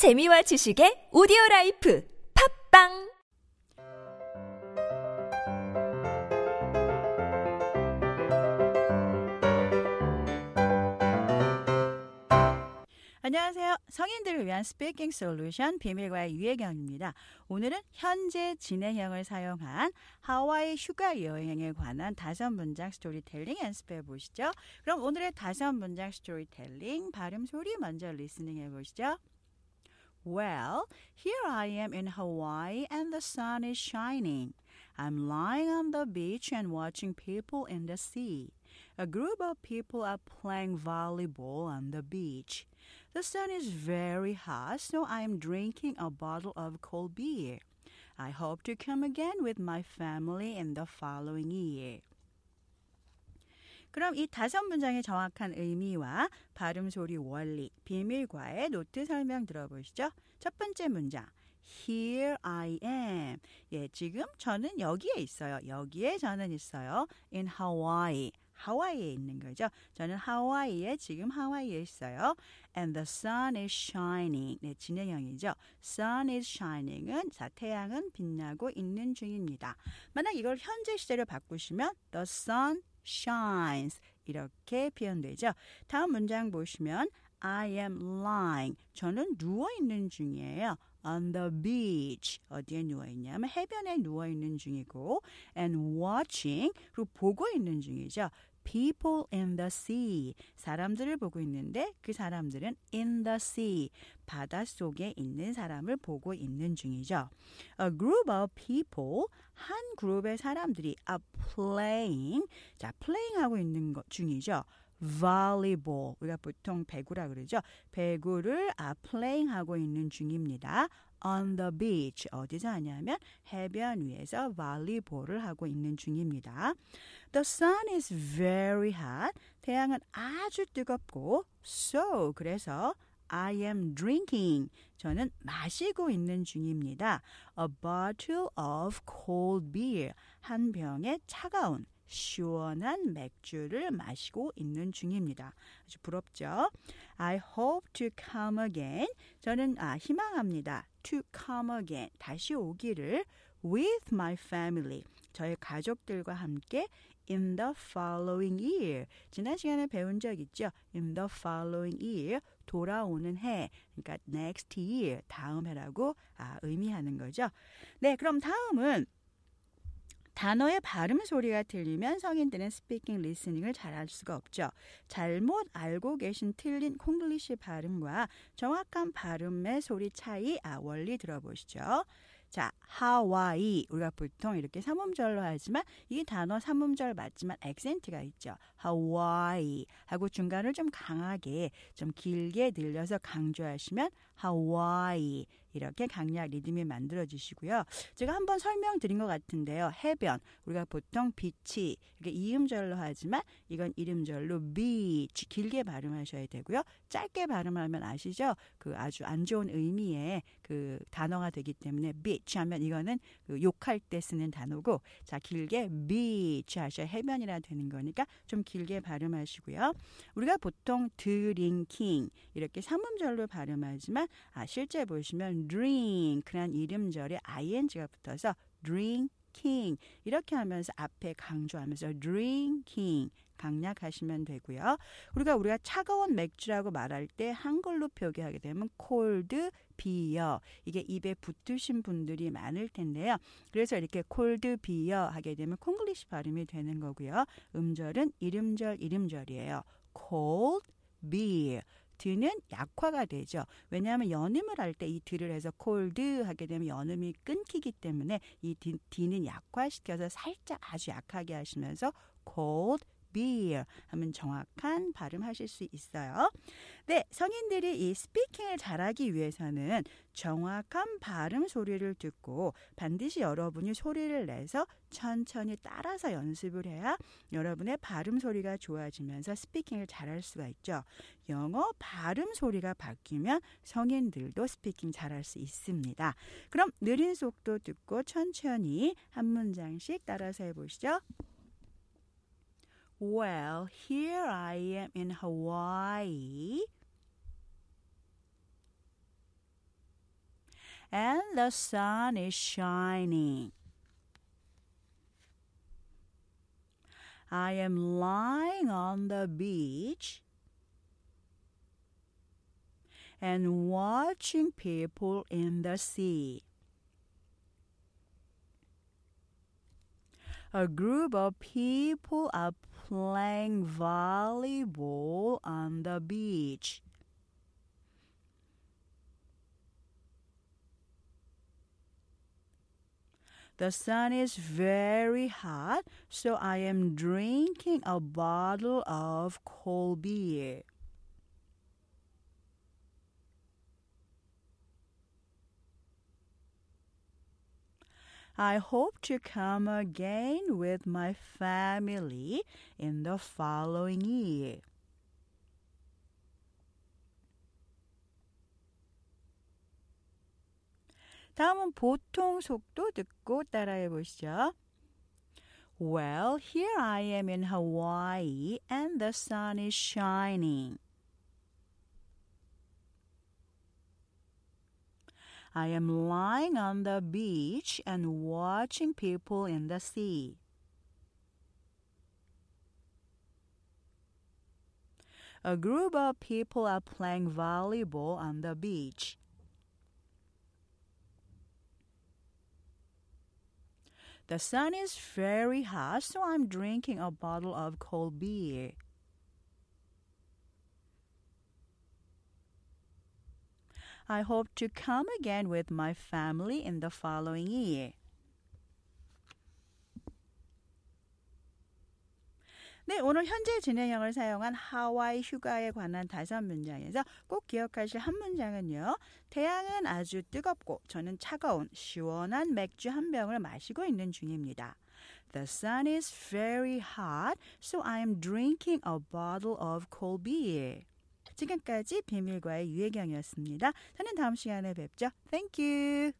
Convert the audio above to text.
재미와 지식의 오디오 life 팟빵 안녕하세요. 성인들을 위한 speaking 솔루션 비밀과의 유혜경입니다. 오늘은 현재 진행형을 사용한 하와이 휴가 여행에 관한 다섯 문장 스토리텔링 연습해 보시죠. 그럼 오늘의 다섯 문장 스토리텔링 발음 소리 먼저 listening 해 보시죠. Well, here I am in Hawaii and the sun is shining. I'm lying on the beach and watching people in the sea. A group of people are playing volleyball on the beach. The sun is very hot, so I am drinking a bottle of cold beer. I hope to come again with my family in the following year. 그럼 이 다섯 문장의 정확한 의미와 발음 소리 원리, 비밀과의 노트 설명 들어보시죠. 첫 번째 문장. Here I am. 예, 지금 저는 여기에 있어요. 여기에 저는 있어요. In Hawaii. 하와이에 있는 거죠. 저는 하와이에 지금 하와이에 있어요. And the sun is shining. 네, 진행형이죠. Sun is shining은 자 태양은 빛나고 있는 중입니다. 만약 이걸 현재 시제로 바꾸시면 the sun shines 이렇게 표현되죠. 다음 문장 보시면 I am lying. 저는 누워 있는 중이에요. On the beach. 어디에 누워 있냐면 해변에 누워 있는 중이고 and watching 그리고 보고 있는 중이죠. people in the sea. 사람들을 보고 있는데 그 사람들은 in the sea. 바닷속에 있는 사람을 보고 있는 중이죠. A group of people. 한 그룹의 사람들이 are playing. 자, playing 하고 있는 것 중이죠. Volleyball. 우리가 보통 배구라 그러죠. 배구를 아 playing 하고 있는 중입니다. on the beach. 어디서 하냐면 해변 위에서 발리볼을 하고 있는 중입니다. The sun is very hot. 태양은 아주 뜨겁고 so 그래서 I am drinking. 저는 마시고 있는 중입니다. A bottle of cold beer. 한 병의 차가운 시원한 맥주를 마시고 있는 중입니다. 아주 부럽죠? I hope to come again. 저는 아, 희망합니다. To come again. 다시 오기를 with my family. 저의 가족들과 함께 in the following year. 지난 시간에 배운 적 있죠? in the following year. 돌아오는 해. 그러니까 next year. 다음 해라고 아, 의미하는 거죠. 네, 그럼 다음은 단어의 발음 소리가 들리면 성인들은 speaking listening을 잘할 수가 없죠. 잘못 알고 계신 틀린 콩글리시 발음과 정확한 발음의 소리 차이 아 원리 들어보시죠. 자, 하와이. 우리가 보통 이렇게 삼음절로 하지만 이 단어 삼음절 맞지만 액센트가 있죠. 하와이 하고 중간을 좀 강하게 좀 길게 늘려서 강조하시면 하와이 이렇게 강약 리듬이 만들어지시고요. 제가 한번 설명드린 것 같은데요. 해변 우리가 보통 beach 이렇게 이음절로 하지만 이건 일음절로 beach 길게 발음하셔야 되고요. 짧게 발음하면 아시죠? 그 아주 안 좋은 의미의 그 단어가 되기 때문에 bitch 하면 이거는 그 욕할 때 쓰는 단어고 자 길게 beach 하셔야 해변이라 되는 거니까 좀 길게 발음하시고요. 우리가 보통 drinking 이렇게 삼음절로 발음하지만 아 실제 보시면 drink란 일음절에 ing가 붙어서 drinking 이렇게 하면서 앞에 강조하면서 drinking 강약하시면 되고요. 우리가 우리가 차가운 맥주라고 말할 때 한글로 표기하게 되면 cold beer 이게 입에 붙으신 분들이 많을 텐데요. 그래서 이렇게 cold beer 하게 되면 콩글리시 발음이 되는 거고요. 음절은 이름절 이름절이에요. cold beer 드는 약화가 되죠. 왜냐하면 연음을 할 때 이 드를 해서 콜드 하게 되면 연음이 끊기기 때문에 이 D는 약화시켜서 살짝 아주 약하게 하시면서 cold beer 하면 정확한 발음하실 수 있어요. 네, 성인들이 이 스피킹을 잘하기 위해서는 정확한 발음 소리를 듣고 반드시 여러분이 소리를 내서 천천히 따라서 연습을 해야 여러분의 발음 소리가 좋아지면서 스피킹을 잘할 수가 있죠. 영어 발음 소리가 바뀌면 성인들도 스피킹 잘할 수 있습니다. 그럼 느린 속도 듣고 천천히 한 문장씩 따라서 해보시죠. Well, here I am in Hawaii. and the sun is shining. I am lying on the beach and watching people in the sea. A group of people are playing volleyball on the beach. The sun is very hot, so I am drinking a bottle of cold beer. I hope to come again with my family in the following year. 다음은 보통 속도 듣고 따라해 보시죠. Well, here I am in Hawaii and the sun is shining. I am lying on the beach and watching people in the sea. A group of people are playing volleyball on the beach. The sun is very hot, so I'm drinking a bottle of cold beer. I hope to come again with my family in the following year. 네, 오늘 현재 진행형을 사용한 하와이 휴가에 관한 다섯 문장에서 꼭 기억하실 한 문장은요. 태양은 아주 뜨겁고 저는 차가운 시원한 맥주 한 병을 마시고 있는 중입니다. The sun is very hot, so I am drinking a bottle of cold beer. 지금까지 비밀과의 유혜경이었습니다. 저는 다음 시간에 뵙죠. Thank you.